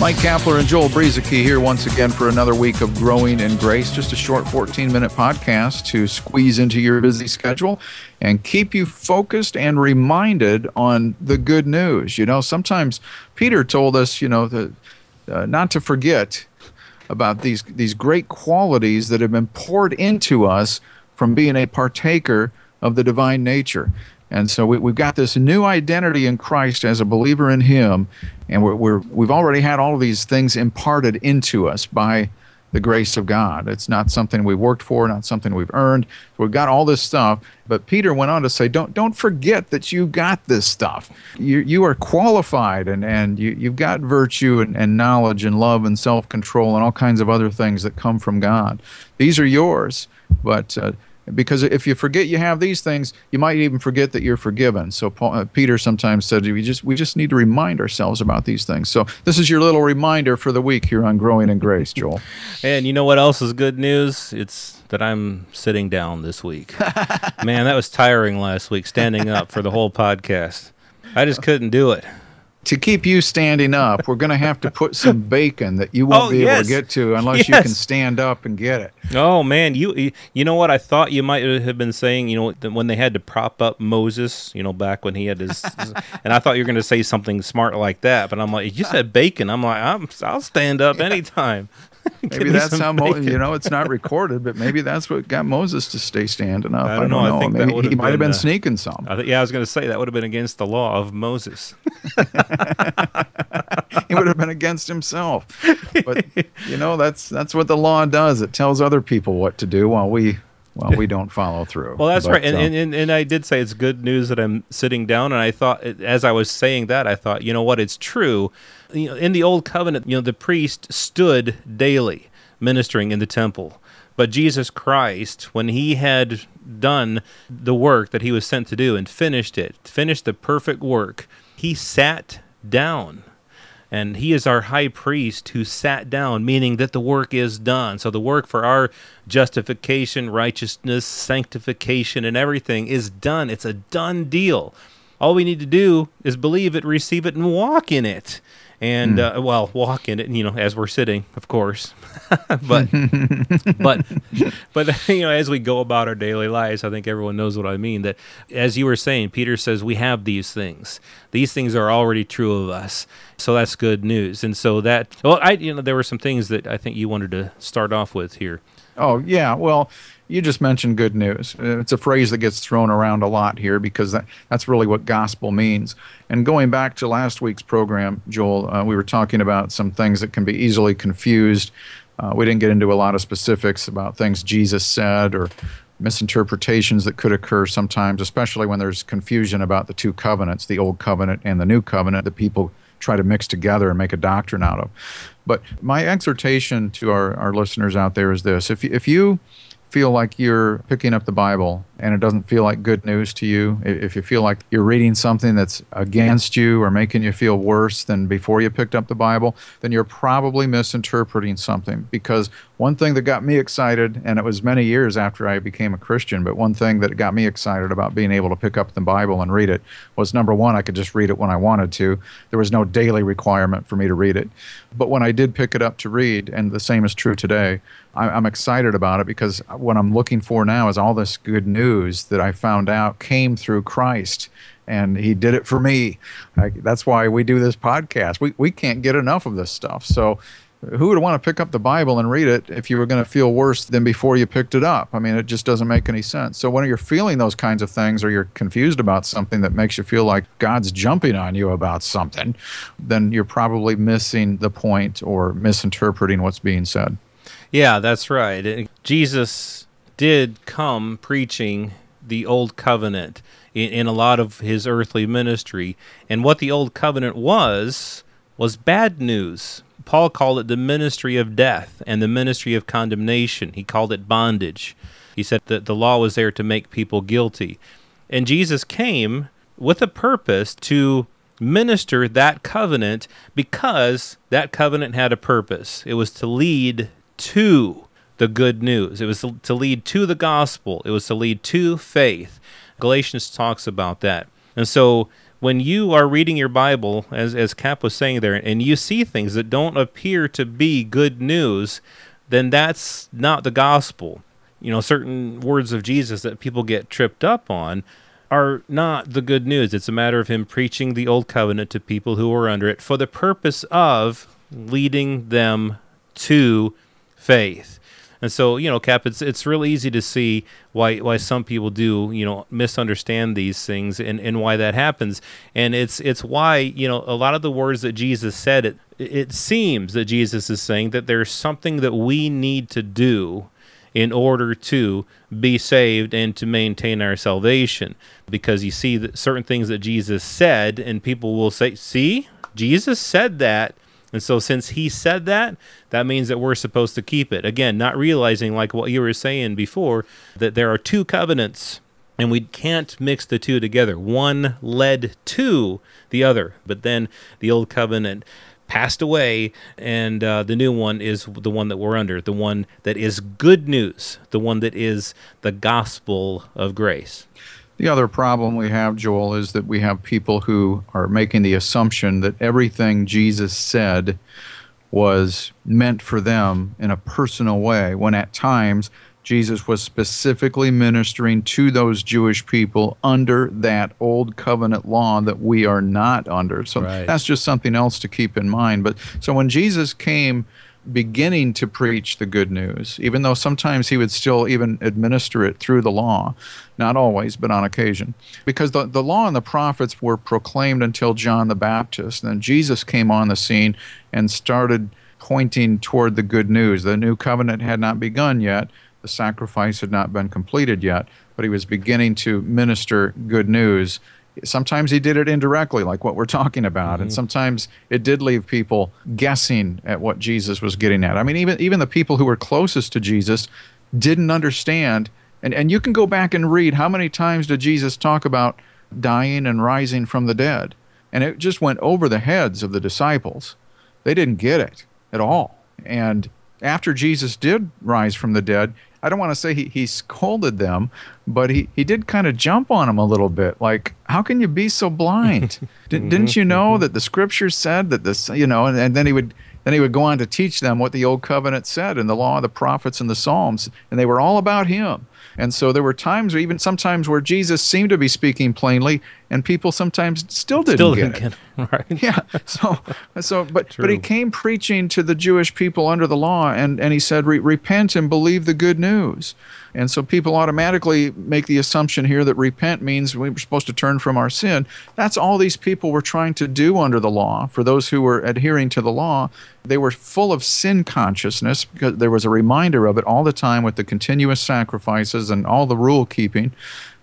Mike Kapler and Joel Brueseke here once again for another week of Growing in Grace. Just a short 14 minute podcast to squeeze into your busy schedule and keep you focused and reminded on the good news. You know, sometimes Peter told us, you know, the, uh, not to forget about these, these great qualities that have been poured into us from being a partaker of the divine nature. And so we, have got this new identity in Christ as a believer in Him, and we're, we're, we've already had all of these things imparted into us by the grace of God. It's not something we worked for, not something we've earned. We've got all this stuff. But Peter went on to say, don't, don't forget that you got this stuff. You, you are qualified and, and you, you've got virtue and, and knowledge and love and self control and all kinds of other things that come from God. These are yours. But uh, because if you forget you have these things, you might even forget that you're forgiven. So Paul, uh, Peter sometimes said, "We just we just need to remind ourselves about these things." So this is your little reminder for the week here on Growing in Grace, Joel. and you know what else is good news? It's that I'm sitting down this week. Man, that was tiring last week, standing up for the whole podcast. I just couldn't do it to keep you standing up, we're going to have to put some bacon that you won't oh, be yes. able to get to unless yes. you can stand up and get it. Oh man, you you know what I thought you might have been saying, you know, when they had to prop up Moses, you know, back when he had his, and I thought you were going to say something smart like that, but I'm like, you said bacon. I'm like, I'm, I'll stand up yeah. anytime. maybe that's how Mo- you know it's not recorded, but maybe that's what got Moses to stay standing up. I don't, I don't know. know. I think maybe he might have been uh, sneaking some. I th- yeah, I was going to say that would have been against the law of Moses. he would have been against himself. But you know that's that's what the law does. It tells other people what to do while we well, we don't follow through. Well, that's but, right, and, uh, and, and and I did say it's good news that I'm sitting down, and I thought as I was saying that, I thought, you know what, it's true. You know, in the old covenant, you know, the priest stood daily ministering in the temple, but Jesus Christ, when he had done the work that he was sent to do and finished it, finished the perfect work, he sat down. And he is our high priest who sat down, meaning that the work is done. So the work for our justification, righteousness, sanctification, and everything is done. It's a done deal. All we need to do is believe it, receive it, and walk in it. And uh, well, walk in it, you know, as we're sitting, of course. but but but you know, as we go about our daily lives, I think everyone knows what I mean. That as you were saying, Peter says we have these things. These things are already true of us. So that's good news. And so that well, I you know, there were some things that I think you wanted to start off with here. Oh yeah, well, you just mentioned good news. It's a phrase that gets thrown around a lot here because that, that's really what gospel means. And going back to last week's program, Joel, uh, we were talking about some things that can be easily confused. Uh, we didn't get into a lot of specifics about things Jesus said or misinterpretations that could occur sometimes, especially when there's confusion about the two covenants, the old covenant and the new covenant, that people try to mix together and make a doctrine out of. But my exhortation to our, our listeners out there is this if, if you feel like you're picking up the Bible and it doesn't feel like good news to you, if you feel like you're reading something that's against you or making you feel worse than before you picked up the Bible, then you're probably misinterpreting something. Because one thing that got me excited, and it was many years after I became a Christian, but one thing that got me excited about being able to pick up the Bible and read it was number one, I could just read it when I wanted to. There was no daily requirement for me to read it. But when I did pick it up to read, and the same is true today, I'm excited about it because what I'm looking for now is all this good news that I found out came through Christ. And he did it for me. I, that's why we do this podcast. We, we can't get enough of this stuff. So, who would want to pick up the Bible and read it if you were going to feel worse than before you picked it up? I mean, it just doesn't make any sense. So, when you're feeling those kinds of things or you're confused about something that makes you feel like God's jumping on you about something, then you're probably missing the point or misinterpreting what's being said. Yeah, that's right. Jesus did come preaching the old covenant in, in, a lot of his earthly ministry. And what the old covenant was, was bad news. Paul called it the ministry of death and the ministry of condemnation. He called it bondage. He said that the law was there to make people guilty. And Jesus came with a purpose to minister that covenant because that covenant had a purpose. It was to lead to the good news. It was to lead to the gospel. It was to lead to faith. Galatians talks about that. And so when you are reading your Bible, as, as Cap was saying there, and you see things that don't appear to be good news, then that's not the gospel. You know, certain words of Jesus that people get tripped up on are not the good news. It's a matter of him preaching the old covenant to people who are under it for the purpose of leading them to faith. And so, you know, Cap, it's it's real easy to see why why some people do, you know, misunderstand these things and, and why that happens. And it's it's why, you know, a lot of the words that Jesus said, it it seems that Jesus is saying that there's something that we need to do in order to be saved and to maintain our salvation. Because you see certain things that Jesus said, and people will say, See, Jesus said that. And so, since he said that, that means that we're supposed to keep it. Again, not realizing, like what you were saying before, that there are two covenants and we can't mix the two together. One led to the other, but then the old covenant passed away, and uh, the new one is the one that we're under, the one that is good news, the one that is the gospel of grace. The other problem we have, Joel, is that we have people who are making the assumption that everything Jesus said was meant for them in a personal way, when at times Jesus was specifically ministering to those Jewish people under that old covenant law that we are not under. So right. that's just something else to keep in mind. But so when Jesus came beginning to preach the good news, even though sometimes he would still even administer it through the law, not always, but on occasion, because the, the law and the prophets were proclaimed until John the Baptist. And then Jesus came on the scene and started pointing toward the good news. The new covenant had not begun yet, the sacrifice had not been completed yet, but he was beginning to minister good news. Sometimes he did it indirectly, like what we're talking about, mm-hmm. and sometimes it did leave people guessing at what Jesus was getting at. I mean, even even the people who were closest to Jesus didn't understand. And and you can go back and read how many times did Jesus talk about dying and rising from the dead, and it just went over the heads of the disciples. They didn't get it at all, and after Jesus did rise from the dead, I don't want to say he, he scolded them, but he, he did kind of jump on them a little bit. Like, how can you be so blind? Did, not you mm-hmm, know mm-hmm. that the scriptures said that this, you know, and, and then he would then he would go on to teach them what the old covenant said and the law of the prophets and the Psalms, and they were all about him. And so there were times, or even sometimes, where Jesus seemed to be speaking plainly, and people sometimes still didn't still get didn't it. Get it. Right? Yeah. So, so, but True. but he came preaching to the Jewish people under the law, and and he said, repent and believe the good news. And so people automatically make the assumption here that repent means we're supposed to turn from our sin. That's all these people were trying to do under the law. For those who were adhering to the law, they were full of sin consciousness because there was a reminder of it all the time with the continuous sacrifices and all the rule keeping.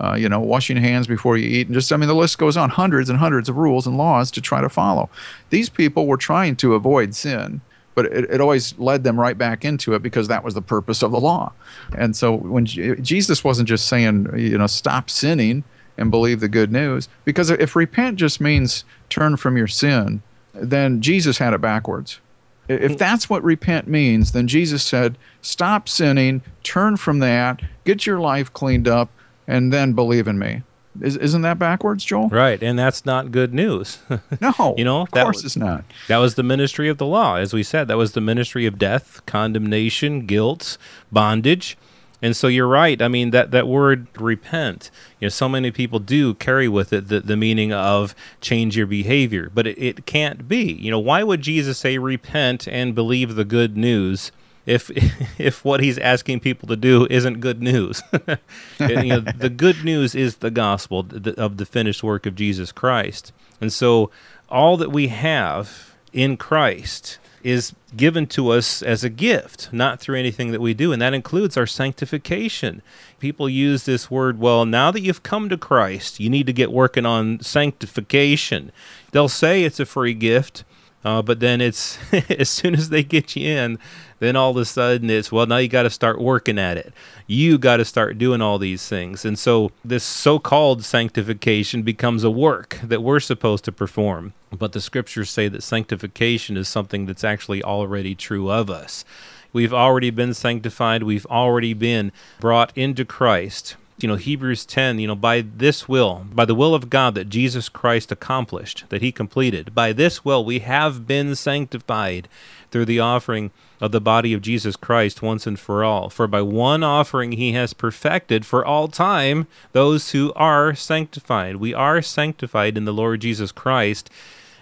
Uh, you know, washing hands before you eat, and just, I mean, the list goes on hundreds and hundreds of rules and laws to try to follow. These people were trying to avoid sin but it, it always led them right back into it because that was the purpose of the law. And so when Jesus wasn't just saying, you know, stop sinning and believe the good news, because if repent just means turn from your sin, then Jesus had it backwards. If mm. that's what repent means, then Jesus said, stop sinning, turn from that, get your life cleaned up, and then believe in me. Is, not that backwards, Joel? Right, and that's not good news. no, you know, of course was, it's not. That was the ministry of the law, as we said. That was the ministry of death, condemnation, guilt, bondage. And so you're right. I mean that that word repent. You know, so many people do carry with it the, the meaning of change your behavior, but it, it can't be. You know, why would Jesus say repent and believe the good news? if if what he's asking people to do isn't good news. you know, the good news is the gospel of the finished work of Jesus Christ. And so all that we have in Christ is given to us as a gift, not through anything that we do, and that includes our sanctification. People use this word, well, now that you've come to Christ, you need to get working on sanctification. They'll say it's a free gift, Uh, but then it's as soon as they get you in, then all of a sudden it's well now you got to start working at it. You got to start doing all these things, and so this so-called sanctification becomes a work that we're supposed to perform. But the scriptures say that sanctification is something that's actually already true of us. We've already been sanctified. We've already been brought into Christ you know hebrews 10 you know by this will by the will of god that jesus christ accomplished that he completed by this will we have been sanctified through the offering of the body of jesus christ once and for all. For by one offering he has perfected for all time those who are sanctified. We are sanctified in the lord jesus christ.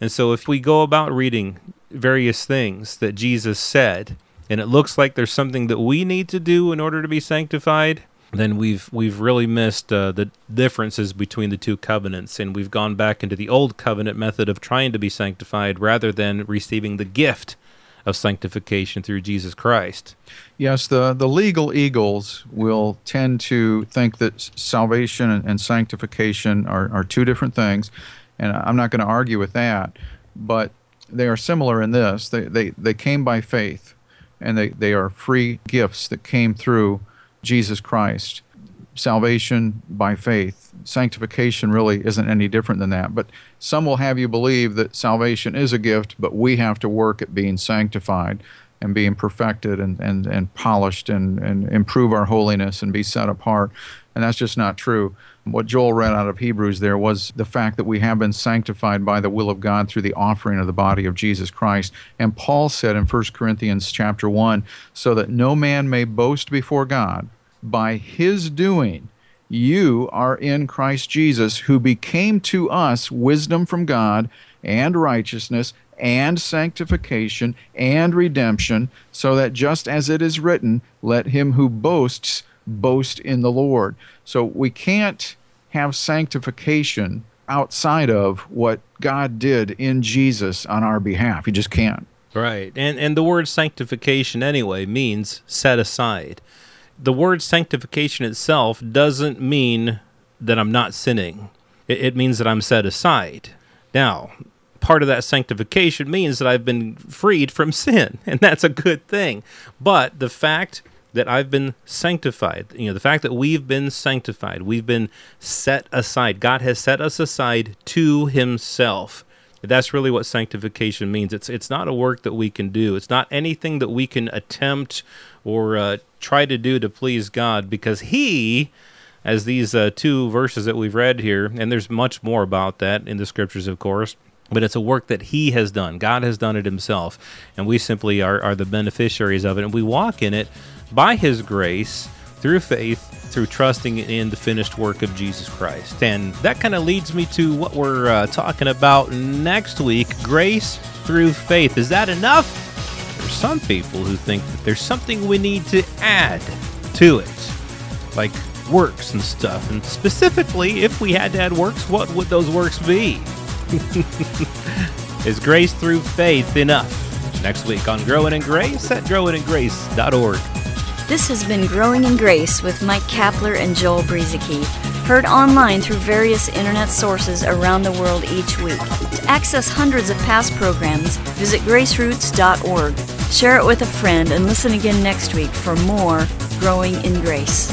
And so if we go about reading various things that jesus said and it looks like there's something that we need to do in order to be sanctified then we've we've really missed uh, the differences between the two covenants, and we've gone back into the old covenant method of trying to be sanctified rather than receiving the gift of sanctification through Jesus Christ. Yes, the, the legal eagles will tend to think that salvation and, and sanctification are, are two different things, and I'm not going to argue with that, but they are similar in this. They, they, they came by faith, and they, they are free gifts that came through Jesus Christ. Salvation by faith. Sanctification really isn't any different than that. But some will have you believe that salvation is a gift, but we have to work at being sanctified and being perfected and, and, and polished and, and improve our holiness and be set apart. And that's just not true. What Joel read out of Hebrews there was the fact that we have been sanctified by the will of God through the offering of the body of Jesus Christ. And Paul said in 1 Corinthians chapter 1, so that no man may boast before God by his doing you are in Christ Jesus, who became to us wisdom from God and righteousness and sanctification and redemption, so that just as it is written, let him who boasts boast in the Lord. So we can't have sanctification outside of what God did in Jesus on our behalf. You just can't. Right. And and the word sanctification anyway means set aside. The word sanctification itself doesn't mean that I'm not sinning. It, it means that I'm set aside. Now, part of that sanctification means that I've been freed from sin, and that's a good thing. But the fact that I've been sanctified. You know, the fact that we've been sanctified, we've been set aside. God has set us aside to himself. That's really what sanctification means. It's it's not a work that we can do. It's not anything that we can attempt or uh, try to do to please God because he as these uh, two verses that we've read here, and there's much more about that in the scriptures, of course, but it's a work that he has done. God has done it himself, and we simply are, are the beneficiaries of it, and we walk in it by His grace through faith, through trusting in the finished work of Jesus Christ. And that kind of leads me to what we're uh, talking about next week grace through faith. Is that enough? There's some people who think that there's something we need to add to it, like works and stuff. And specifically, if we had to add works, what would those works be? Is grace through faith enough? Next week on Growing in Grace at growingingrace.org. This has been Growing in Grace with Mike Kapler and Joel Brueseke, heard online through various internet sources around the world each week. To access hundreds of past programs, visit graceroots.org. Share it with a friend and listen again next week for more Growing in Grace.